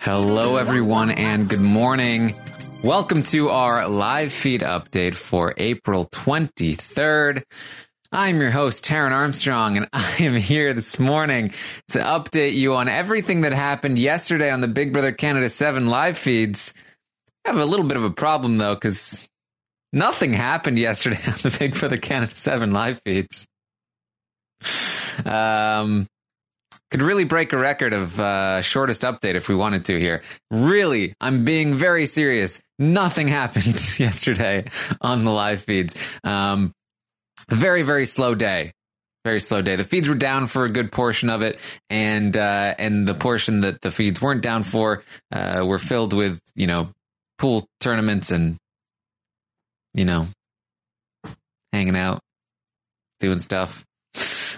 Hello, everyone, and good morning. Welcome to our live feed update for April 23rd. I'm your host, Taran Armstrong, and I am here this morning to update you on everything that happened yesterday on the Big Brother Canada 7 live feeds. I have a little bit of a problem, though, because nothing happened yesterday on the Big Brother Canada 7 live feeds. Um, could really break a record of uh, shortest update if we wanted to here. Really, I'm being very serious. Nothing happened yesterday on the live feeds. Um, very, very slow day. Very slow day. The feeds were down for a good portion of it, and uh, and the portion that the feeds weren't down for uh, were filled with you know pool tournaments and you know hanging out, doing stuff.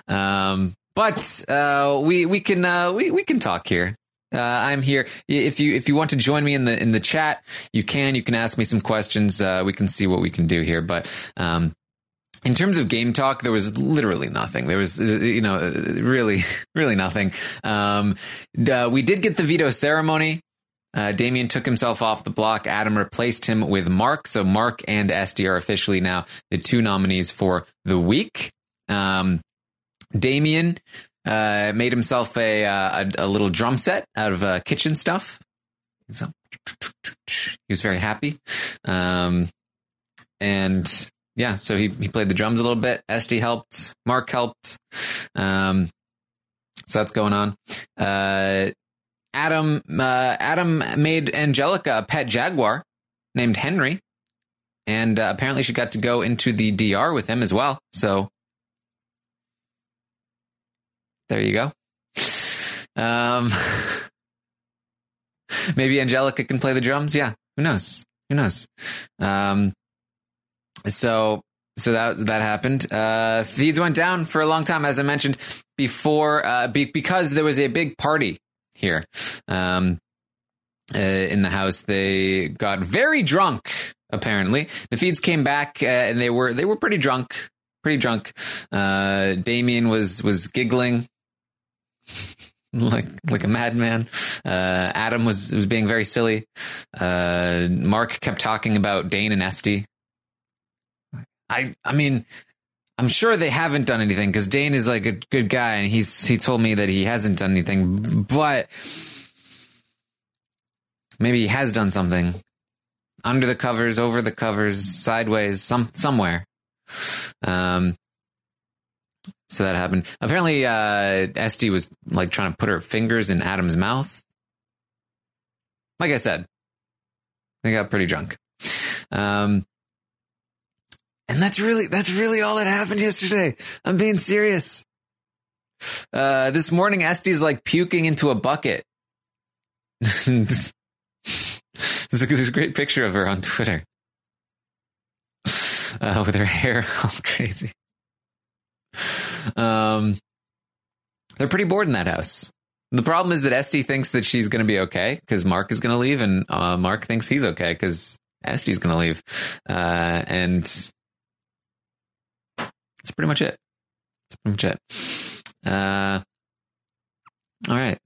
Um, but uh, we we can uh, we we can talk here. Uh, I'm here. If you if you want to join me in the in the chat, you can. You can ask me some questions. Uh, we can see what we can do here. But um, in terms of game talk, there was literally nothing. There was, uh, you know, uh, really, really nothing. Um, uh, we did get the veto ceremony. Uh, Damien took himself off the block. Adam replaced him with Mark. So Mark and Esty are officially now the two nominees for the week. Um, Damien uh, made himself a, uh, a, a little drum set out of uh, kitchen stuff. So he was very happy. Um, and yeah, so he, he played the drums a little bit. Esty helped. Mark helped. Um, so that's going on. Uh, Adam uh, Adam made Angelica a pet jaguar named Henry, and uh, apparently she got to go into the DR with him as well. So there you go. Um, maybe Angelica can play the drums. Yeah, who knows? Who knows? Um, so so that that happened. Uh, feeds went down for a long time, as I mentioned before, uh, be, because there was a big party here um, uh, in the house. They got very drunk. Apparently, the feeds came back uh, and they were they were pretty drunk, pretty drunk. Uh, Damien was was giggling like like a madman. Uh, Adam was was being very silly. Uh, Mark kept talking about Dane and Esty. I I mean, I'm sure they haven't done anything because Dane is like a good guy and he's he told me that he hasn't done anything, but maybe he has done something under the covers, over the covers, sideways, some somewhere. Um, so that happened. Apparently, uh, Esty was like trying to put her fingers in Adam's mouth. Like I said, they got pretty drunk. Um, and that's really, that's really all that happened yesterday. I'm being serious. Uh, this morning, Esty's like puking into a bucket. there's, a, great picture of her on Twitter uh, with her hair all crazy. Um, they're pretty bored in that house. The problem is that Esty thinks that she's going to be okay because Mark is going to leave, and uh, Mark thinks he's okay because Esty's going to leave. Uh, and that's pretty much it. That's pretty much it. Uh, all right.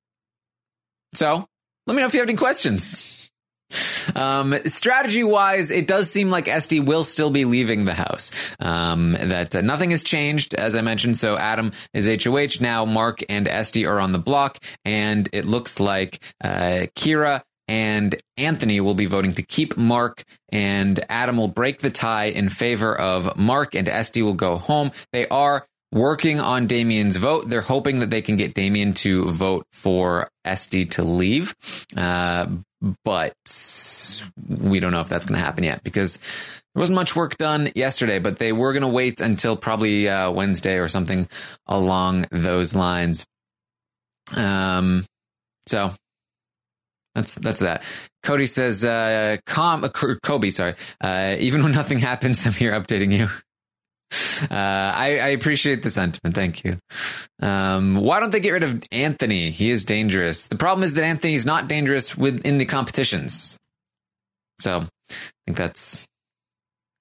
So let me know if you have any questions. Um, strategy wise, it does seem like Esty will still be leaving the house. Um, that uh, nothing has changed, as I mentioned. So Adam is HOH now. Mark and Esty are on the block, and it looks like uh, Kira and Anthony will be voting to keep Mark, and Adam will break the tie in favor of Mark, and Esty will go home. They are working on Damien's vote. They're hoping that they can get Damien to vote for Esty to leave. Uh, but we don't know if that's going to happen yet because there wasn't much work done yesterday, but they were going to wait until probably uh, Wednesday or something along those lines. Um, so That's that's that. Cody says, uh, "Com, uh, Kobe, sorry. Uh, even when nothing happens, I'm here updating you." Uh, I, I, appreciate the sentiment. Thank you. Um, why don't they get rid of Anthony? He is dangerous. The problem is that Anthony's not dangerous within the competitions. So I think that's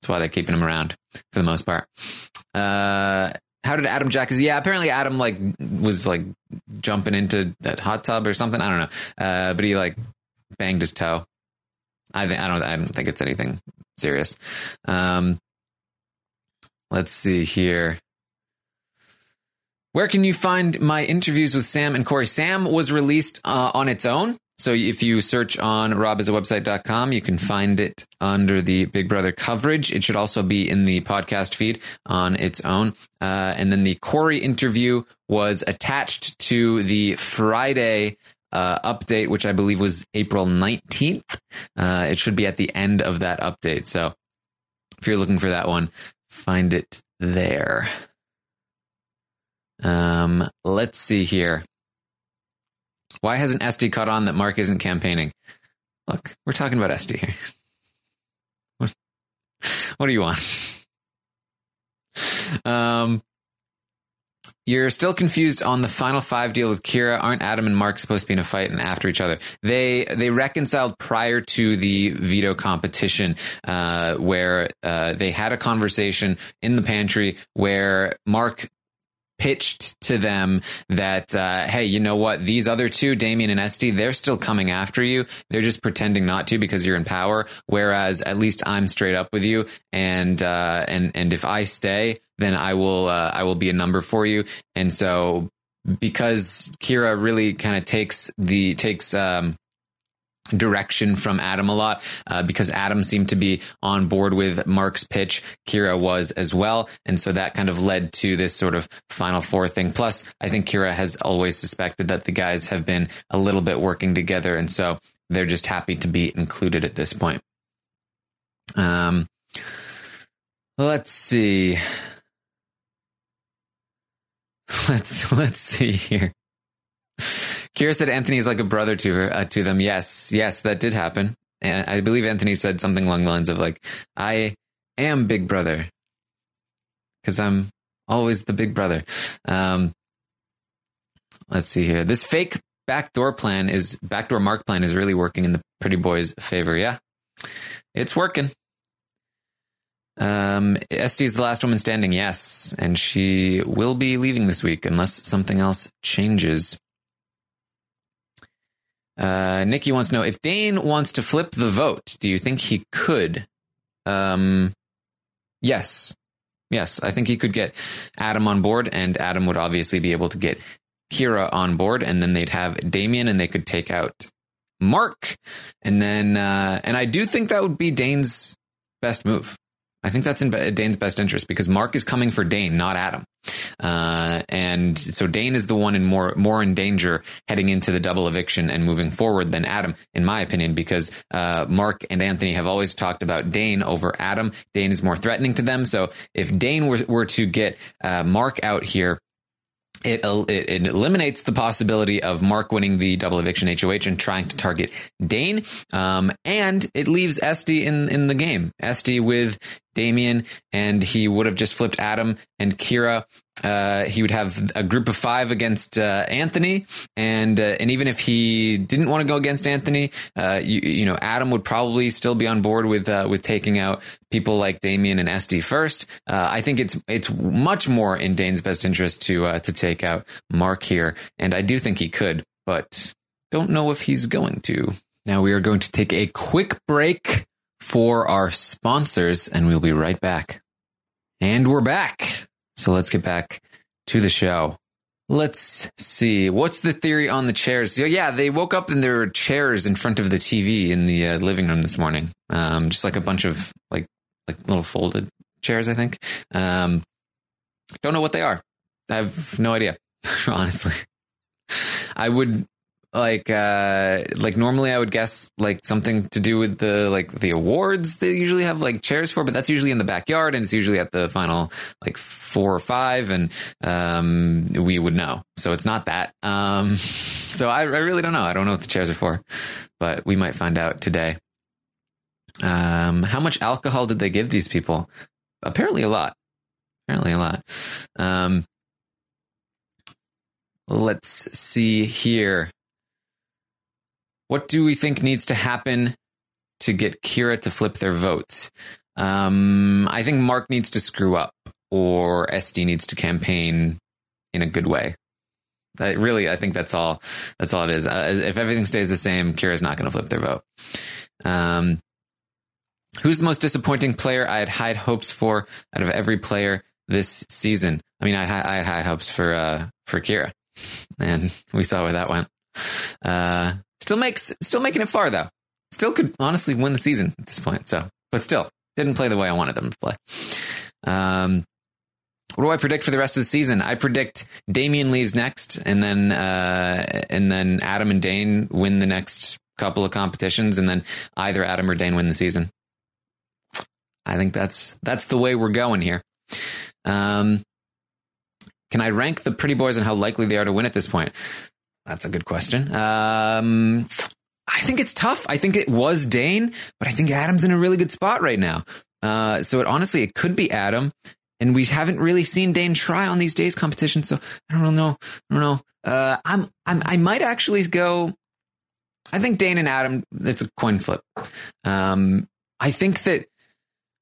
that's why they're keeping him around for the most part. Uh, how did Adam Jack? Yeah, apparently Adam like was like jumping into that hot tub or something. I don't know. Uh, but he like banged his toe. I think I don't. I don't think it's anything serious. Um, let's see here. Where can you find my interviews with Sam and Corey? Sam was released uh, on its own. So if you search on robhasawebsite.com, you can find it under the Big Brother coverage. It should also be in the podcast feed on its own. Uh, and then the Corey interview was attached to the Friday uh, update, which I believe was April 19th. Uh, it should be at the end of that update. So if you're looking for that one, find it there. Um, let's see here. Why hasn't Esty caught on that Mark isn't campaigning? Look, we're talking about Esty here. What, what do you want? Um, you're still confused on the final five deal with Kira. Aren't Adam and Mark supposed to be in a fight and after each other? They they reconciled prior to the veto competition, uh, where uh, they had a conversation in the pantry where Mark pitched to them that, uh, hey, you know what? These other two, Damien and Esty, they're still coming after you. They're just pretending not to because you're in power. Whereas at least I'm straight up with you. And, uh, and, and if I stay, then I will, uh, I will be a number for you. And so because Kira really kind of takes the, takes, um, direction from Adam a lot uh, because Adam seemed to be on board with Mark's pitch. Kira was as well. And so that kind of led to this sort of final four thing. Plus, I think Kira has always suspected that the guys have been a little bit working together. And so they're just happy to be included at this point. Um, let's see. Let's let's see here. Kira said Anthony is like a brother to her, uh, to them. Yes, yes, that did happen. And I believe Anthony said something along the lines of like, I am big brother because I'm always the big brother. Um, let's see here. This fake backdoor plan is backdoor mark plan is really working in the pretty boys' favor. Yeah, it's working. Um, Esty is the last woman standing. Yes, and she will be leaving this week unless something else changes. Uh, Nikki wants to know if Dane wants to flip the vote. Do you think he could? Um, yes, yes, I think he could get Adam on board, and Adam would obviously be able to get Kira on board, and then they'd have Damien, and they could take out Mark, and then uh, and I do think that would be Dane's best move. I think that's in Dane's best interest because Mark is coming for Dane, not Adam. Uh, and so Dane is the one in more more in danger heading into the double eviction and moving forward than Adam, in my opinion, because uh, Mark and Anthony have always talked about Dane over Adam. Dane is more threatening to them. So if Dane were, were to get uh, Mark out here, it, it, it, eliminates the possibility of Mark winning the double eviction HOH and trying to target Dane. Um, and it leaves Esty in, in the game. Esty with Damien, and he would have just flipped Adam and Kira. Uh, he would have a group of five against uh, Anthony, and uh, and even if he didn't want to go against Anthony, uh, you, you, know Adam would probably still be on board with uh, with taking out people like Damien and Esty first. Uh, I think it's it's much more in Dane's best interest to to take out Mark here, and I do think he could, but don't know if he's going to. Now we are going to take a quick break for our sponsors, and we'll be right back. And we're back. So let's get back to the show. Let's see. What's the theory on the chairs? So, yeah, they woke up and there were chairs in front of the TV in the uh, living room this morning. Um, just like a bunch of like like little folded chairs, I think. Um, don't know what they are. I have no idea, honestly. I would like uh like normally I would guess like something to do with the like the awards they usually have like chairs for, but that's usually in the backyard and it's usually at the final like four or five and um we would know. So it's not that. Um so I, I really don't know. I don't know what the chairs are for, but we might find out today. Um how much alcohol did they give these people? Apparently a lot. Apparently a lot. Um let's see here. What do we think needs to happen to get Kira to flip their votes? Um, I think Mark needs to screw up, or Esty needs to campaign in a good way. Really, I think that's all. That's all it is. Uh, if everything stays the same, Kira's not going to flip their vote. Um, who's the most disappointing player I had high hopes for out of every player this season? I mean, I, I had high hopes for uh, for Kira, and we saw where that went. Uh, Still makes still making it far though. Still could honestly win the season at this point. So, but still didn't play the way I wanted them to play. Um, what do I predict for the rest of the season? I predict Damien leaves next, and then uh, and then Adam and Dane win the next couple of competitions, and then either Adam or Dane win the season. I think that's that's the way we're going here. Um, can I rank the pretty boys and how likely they are to win at this point? That's a good question. Um, I think it's tough. I think it was Dane, but I think Adam's in a really good spot right now. Uh, so it honestly, it could be Adam. And we haven't really seen Dane try on these days competitions. So I don't know. I don't know. Uh, I'm, I'm, I might actually go. I think Dane and Adam, it's a coin flip. Um, I think that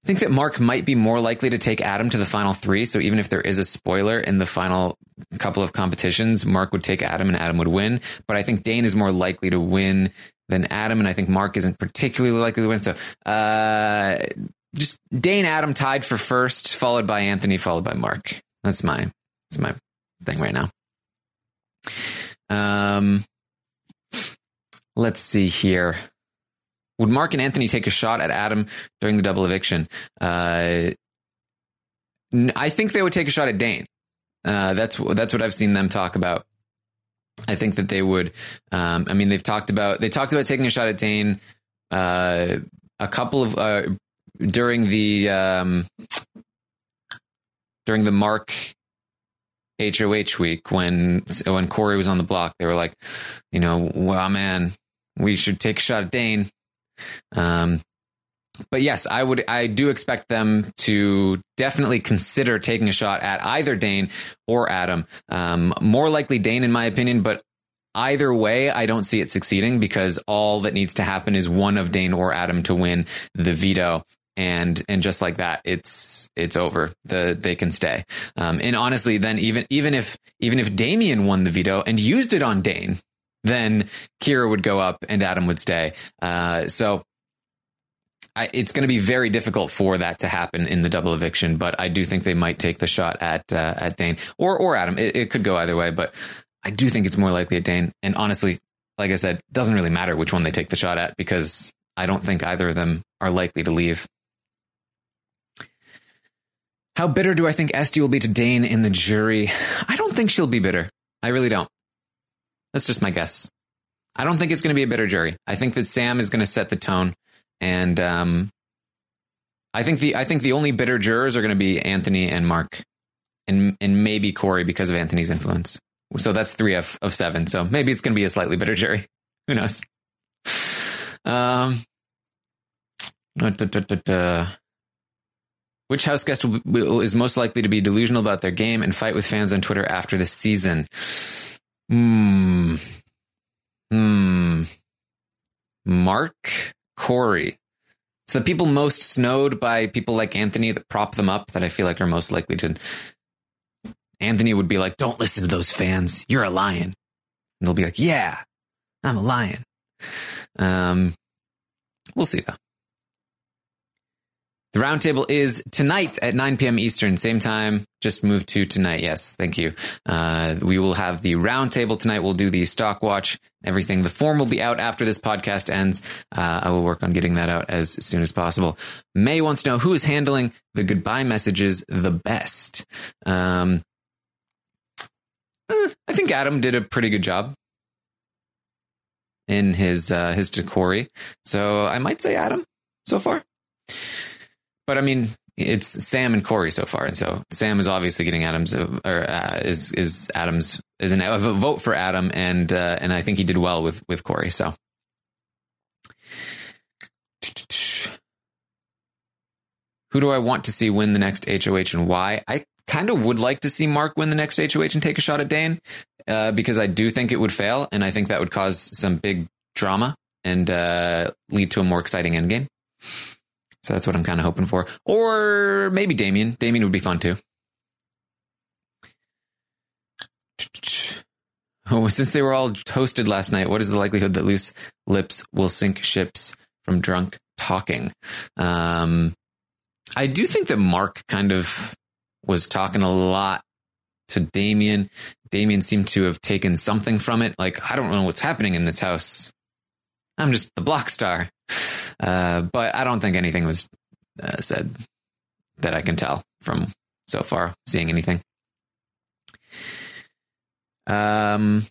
I think that Mark might be more likely to take Adam to the final three. So even if there is a spoiler in the final couple of competitions, Mark would take Adam and Adam would win. But I think Dane is more likely to win than Adam, and I think Mark isn't particularly likely to win. So uh, just Dane Adam tied for first, followed by Anthony, followed by Mark. That's my that's my thing right now. Um, let's see here. Would Mark and Anthony take a shot at Adam during the double eviction? Uh, I think they would take a shot at Dane. Uh, that's that's what I've seen them talk about. I think that they would. Um, I mean, they've talked about they talked about taking a shot at Dane. Uh, a couple of uh, during the um, during the Mark HOH week when when Corey was on the block, they were like, you know, well, man, we should take a shot at Dane. Um, but yes, I would. I do expect them to definitely consider taking a shot at either Dane or Adam. Um, more likely Dane, in my opinion, but either way, I don't see it succeeding because all that needs to happen is one of Dane or Adam to win the veto. And and just like that, it's it's over. The they can stay. Um, and honestly, then even even if even if Damien won the veto and used it on Dane, then Kira would go up and Adam would stay. Uh, so I, it's going to be very difficult for that to happen in the double eviction, but I do think they might take the shot at uh, at Dane or or Adam. It, it, could go either way, but I do think it's more likely at Dane. And honestly, like I said, doesn't really matter which one they take the shot at because I don't think either of them are likely to leave. How bitter do I think Esty will be to Dane in the jury? I don't think she'll be bitter. I really don't. That's just my guess. I don't think it's going to be a bitter jury. I think that Sam is going to set the tone, and um, I think the I think the only bitter jurors are going to be Anthony and Mark, and and maybe Corey because of Anthony's influence. So that's three of of seven. So maybe it's going to be a slightly bitter jury. Who knows? Um, da, da, da, which house guest is most likely to be delusional about their game and fight with fans on Twitter after the season? Hmm. Hmm. Mark Corey. It's the people most snowed by people like Anthony that prop them up that I feel like are most likely to. Anthony would be like, "Don't listen to those fans. You're a lion." And they'll be like, "Yeah, I'm a lion." Um, we'll see though. The roundtable is tonight at 9 p.m. Eastern, same time. Just moved to tonight. Yes, thank you. Uh, we will have the roundtable tonight. We'll do the stock watch, everything. The form will be out after this podcast ends. Uh, I will work on getting that out as soon as possible. May wants to know who is handling the goodbye messages the best. Um, eh, I think Adam did a pretty good job. in his uh, his to. So I might say Adam so far. But I mean, it's Sam and Corey so far, and so Sam is obviously getting Adams uh, or uh, is is Adams is an, a vote for Adam, and uh, and I think he did well with with Corey. So. Who do I want to see win the next HOH and why? I kind of would like to see Mark win the next HOH and take a shot at Dane uh, because I do think it would fail, and I think that would cause some big drama and uh, lead to a more exciting endgame. So that's what I'm kind of hoping for. Or maybe Damien. Damien would be fun too. Oh, since they were all toasted last night, what is the likelihood that loose lips will sink ships from drunk talking? Um, I do think that Mark kind of was talking a lot to Damien. Damien seemed to have taken something from it. Like, I don't know what's happening in this house. I'm just the block star. Uh, but I don't think anything was uh, said that I can tell from so far seeing anything. Um,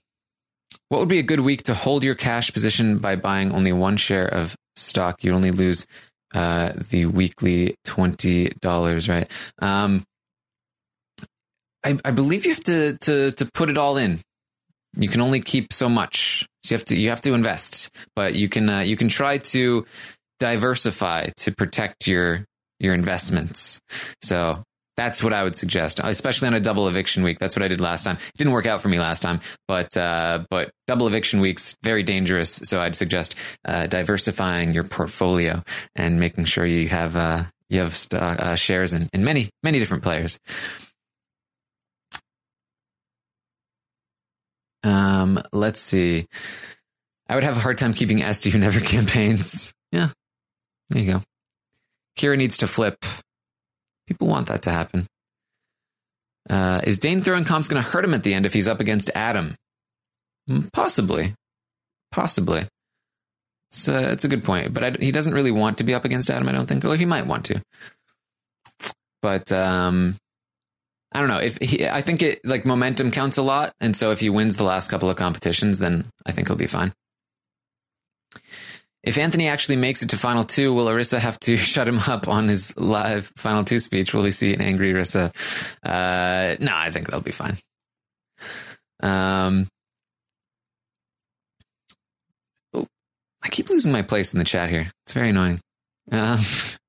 what would be a good week to hold your cash position by buying only one share of stock? You only lose uh, the weekly twenty dollars, right? Um, I, I believe you have to, to to put it all in. You can only keep so much. So you have to you have to invest, but you can uh, you can try to diversify to protect your your investments. So that's what I would suggest, especially on a double eviction week. That's what I did last time. It didn't work out for me last time, but uh, but double eviction weeks very dangerous. So I'd suggest uh, diversifying your portfolio and making sure you have uh, you have uh, shares in, in many many different players. Um, let's see. I would have a hard time keeping Esty who never campaigns. Yeah, there you go. Kira needs to flip. People want that to happen. Uh, is Dane throwing comps going to hurt him at the end if he's up against Adam? Mm, possibly. Possibly. It's a, it's a good point, but I, he doesn't really want to be up against Adam, I don't think. Well, he might want to. But um, I don't know if he, I think it like momentum counts a lot, and so if he wins the last couple of competitions, then I think he'll be fine. If Anthony actually makes it to final two, will Arisa have to shut him up on his live final two speech? Will we see an angry Arisa? Uh, no, I think they'll be fine. Um, oh, I keep losing my place in the chat here. It's very annoying. Um,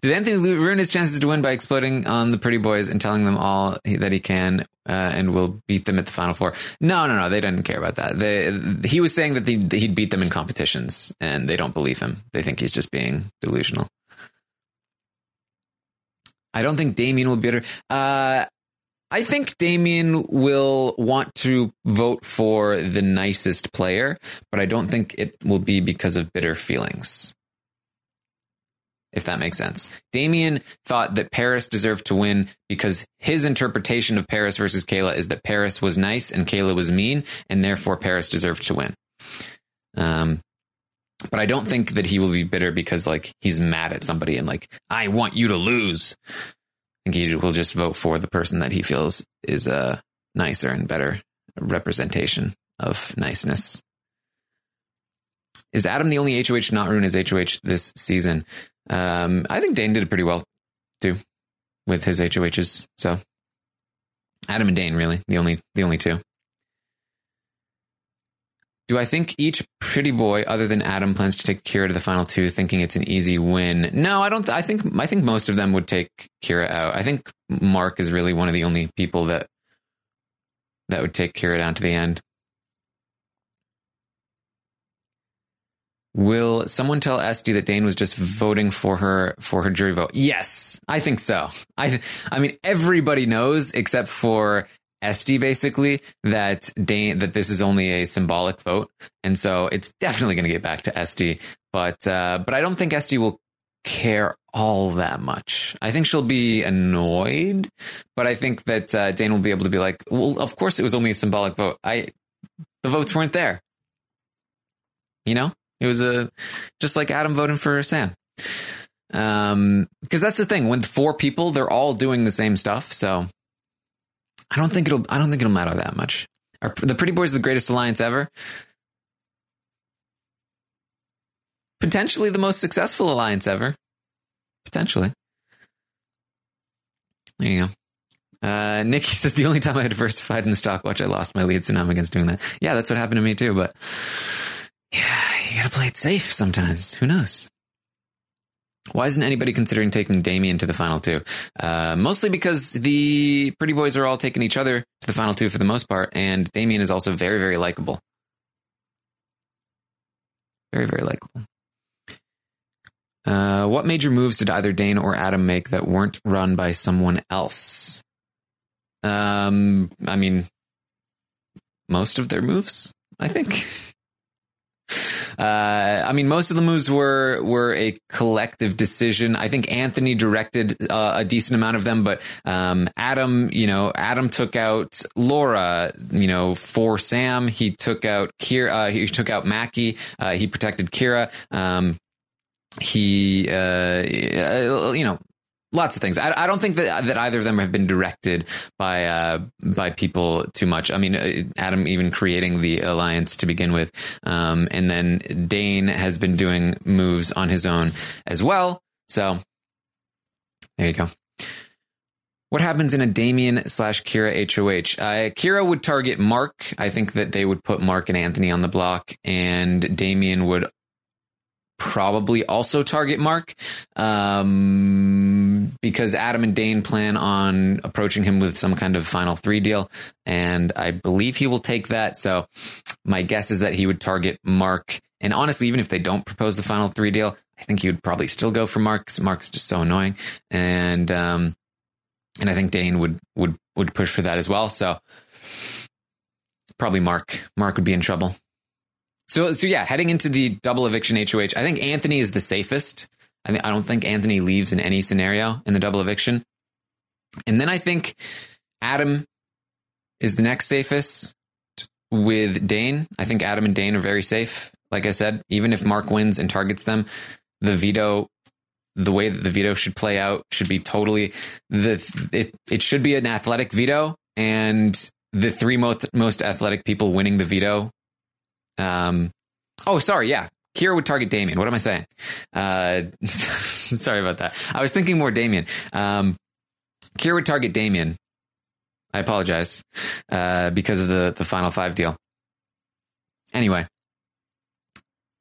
Did Anthony ruin his chances to win by exploding on the pretty boys and telling them all that he can uh, and will beat them at the final four? No, no, no. They didn't care about that. They, he was saying that he'd beat them in competitions, and they don't believe him. They think he's just being delusional. I don't think Damien will be better. Uh, I think Damien will want to vote for the nicest player, but I don't think it will be because of bitter feelings if that makes sense. Damien thought that Paras deserved to win because his interpretation of Paras versus Kaela is that Paras was nice and Kaela was mean, and therefore Paras deserved to win. Um, but I don't think that he will be bitter because like he's mad at somebody and like I want you to lose. I think he will just vote for the person that he feels is a nicer and better representation of niceness. Is Adam the only HOH not ruin his HOH this season? Um, I think Dane did pretty well too with his HOHs. So Adam and Dane, really the only the only two. Do I think each pretty boy, other than Adam, plans to take Kira to the final two, thinking it's an easy win? No, I don't. I think I think most of them would take Kira out. I think Mark is really one of the only people that that would take Kira down to the end. Will someone tell Esty that Dane was just voting for her for her jury vote? Yes, I think so. I I mean everybody knows except for Esty basically that Dane that this is only a symbolic vote, and so it's definitely going to get back to Esty. But uh, but I don't think Esty will care all that much. I think she'll be annoyed, but I think that uh, Dane will be able to be like, well, of course it was only a symbolic vote. I the votes weren't there. You know. It was a just like Adam voting for Sam. Um, because that's the thing. When four people, they're all doing the same stuff. So I don't think it'll. I don't think it'll matter that much. Our, the Pretty Boys the greatest alliance ever. potentially the most successful alliance ever. Potentially. There you go. Uh, Nikki says the only time I diversified in the stock watch, I lost my lead, so now I'm against doing that. Yeah, that's what happened to me too. But yeah, you gotta play it safe sometimes. Who knows? Why isn't anybody considering taking Damien to the final two? Uh, mostly because the Pretty Boys are all taking each other to the final two for the most part, and Damien is also very, very likable. Very, very likable. Uh, what major moves did either Dane or Adam make that weren't run by someone else? Um, I mean, most of their moves, I think. Uh, I mean, most of the moves were were a collective decision. I think Anthony directed uh, a decent amount of them, but um, Adam, you know, Adam took out Laura, you know, for Sam. He took out Kira. Uh, he took out Mackie. He protected Kira. Um, he, uh, you know, lots of things. I, I, don't think that that either of them have been directed by uh, by people too much. I mean, uh, Adam even creating the alliance to begin with, um, and then Dane has been doing moves on his own as well. So there you go. What happens in a Damien slash Kira HOH? Uh, Kira would target Mark. I think that they would put Mark and Anthony on the block, and Damien would probably also target Mark um, because Adam and Dane plan on approaching him with some kind of final three deal. And I believe he will take that. So my guess is that he would target Mark. And honestly, even if they don't propose the final three deal, I think he would probably still go for Mark because Mark's just so annoying. And, um, and I think Dane would, would, would push for that as well. So probably Mark. Mark would be in trouble. So, so yeah, heading into the double eviction HOH, I think Anthony is the safest. I, I don't think Anthony leaves in any scenario in the double eviction. And then I think Adam is the next safest with Dane. I think Adam and Dane are very safe. Like I said, even if Mark wins and targets them, the veto, the way that the veto should play out should be totally the it it should be an athletic veto and the three most most athletic people winning the veto um, oh, sorry. Yeah. Kira would target Damien. What am I saying? Uh, sorry about that. I was thinking more Damien. Um, Kira would target Damien. I apologize uh, because of the, the final five deal. Anyway,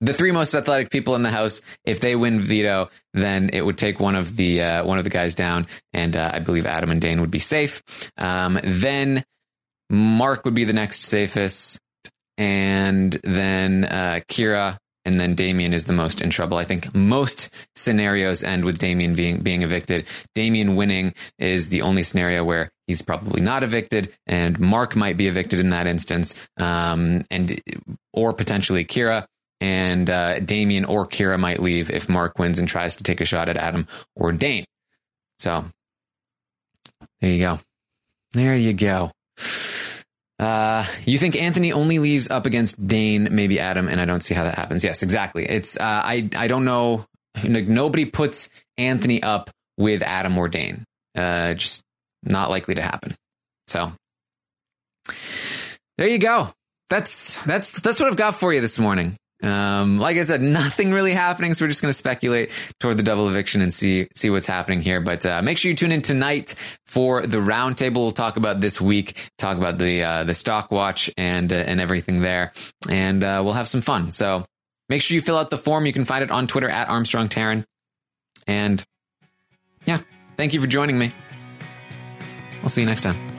the three most athletic people in the house, if they win veto, then it would take one of the uh, one of the guys down, and uh, I believe Adam and Dane would be safe. Um, then Mark would be the next safest and then uh, Kira, and then Damien is the most in trouble. I think most scenarios end with Damien being being evicted. Damien winning is the only scenario where he's probably not evicted, and Mark might be evicted in that instance, um, and or potentially Kira. And uh, Damien or Kira might leave if Mark wins and tries to take a shot at Adam or Dane. So there you go. There you go. Uh, you think Anthony only leaves up against Dane, maybe Adam, and I don't see how that happens. Yes, exactly. It's uh, I I don't know. Like, Nobody puts Anthony up with Adam or Dane. Uh, just not likely to happen. So there you go. That's that's that's what I've got for you this morning. Um, like I said, nothing really happening, so we're just going to speculate toward the double eviction and see see what's happening here. But uh, make sure you tune in tonight for the roundtable. We'll talk about this week, talk about the uh, the stock watch and uh, and everything there, and uh, we'll have some fun. So make sure you fill out the form. You can find it on Twitter at Armstrong Taran. And yeah, thank you for joining me. I'll see you next time.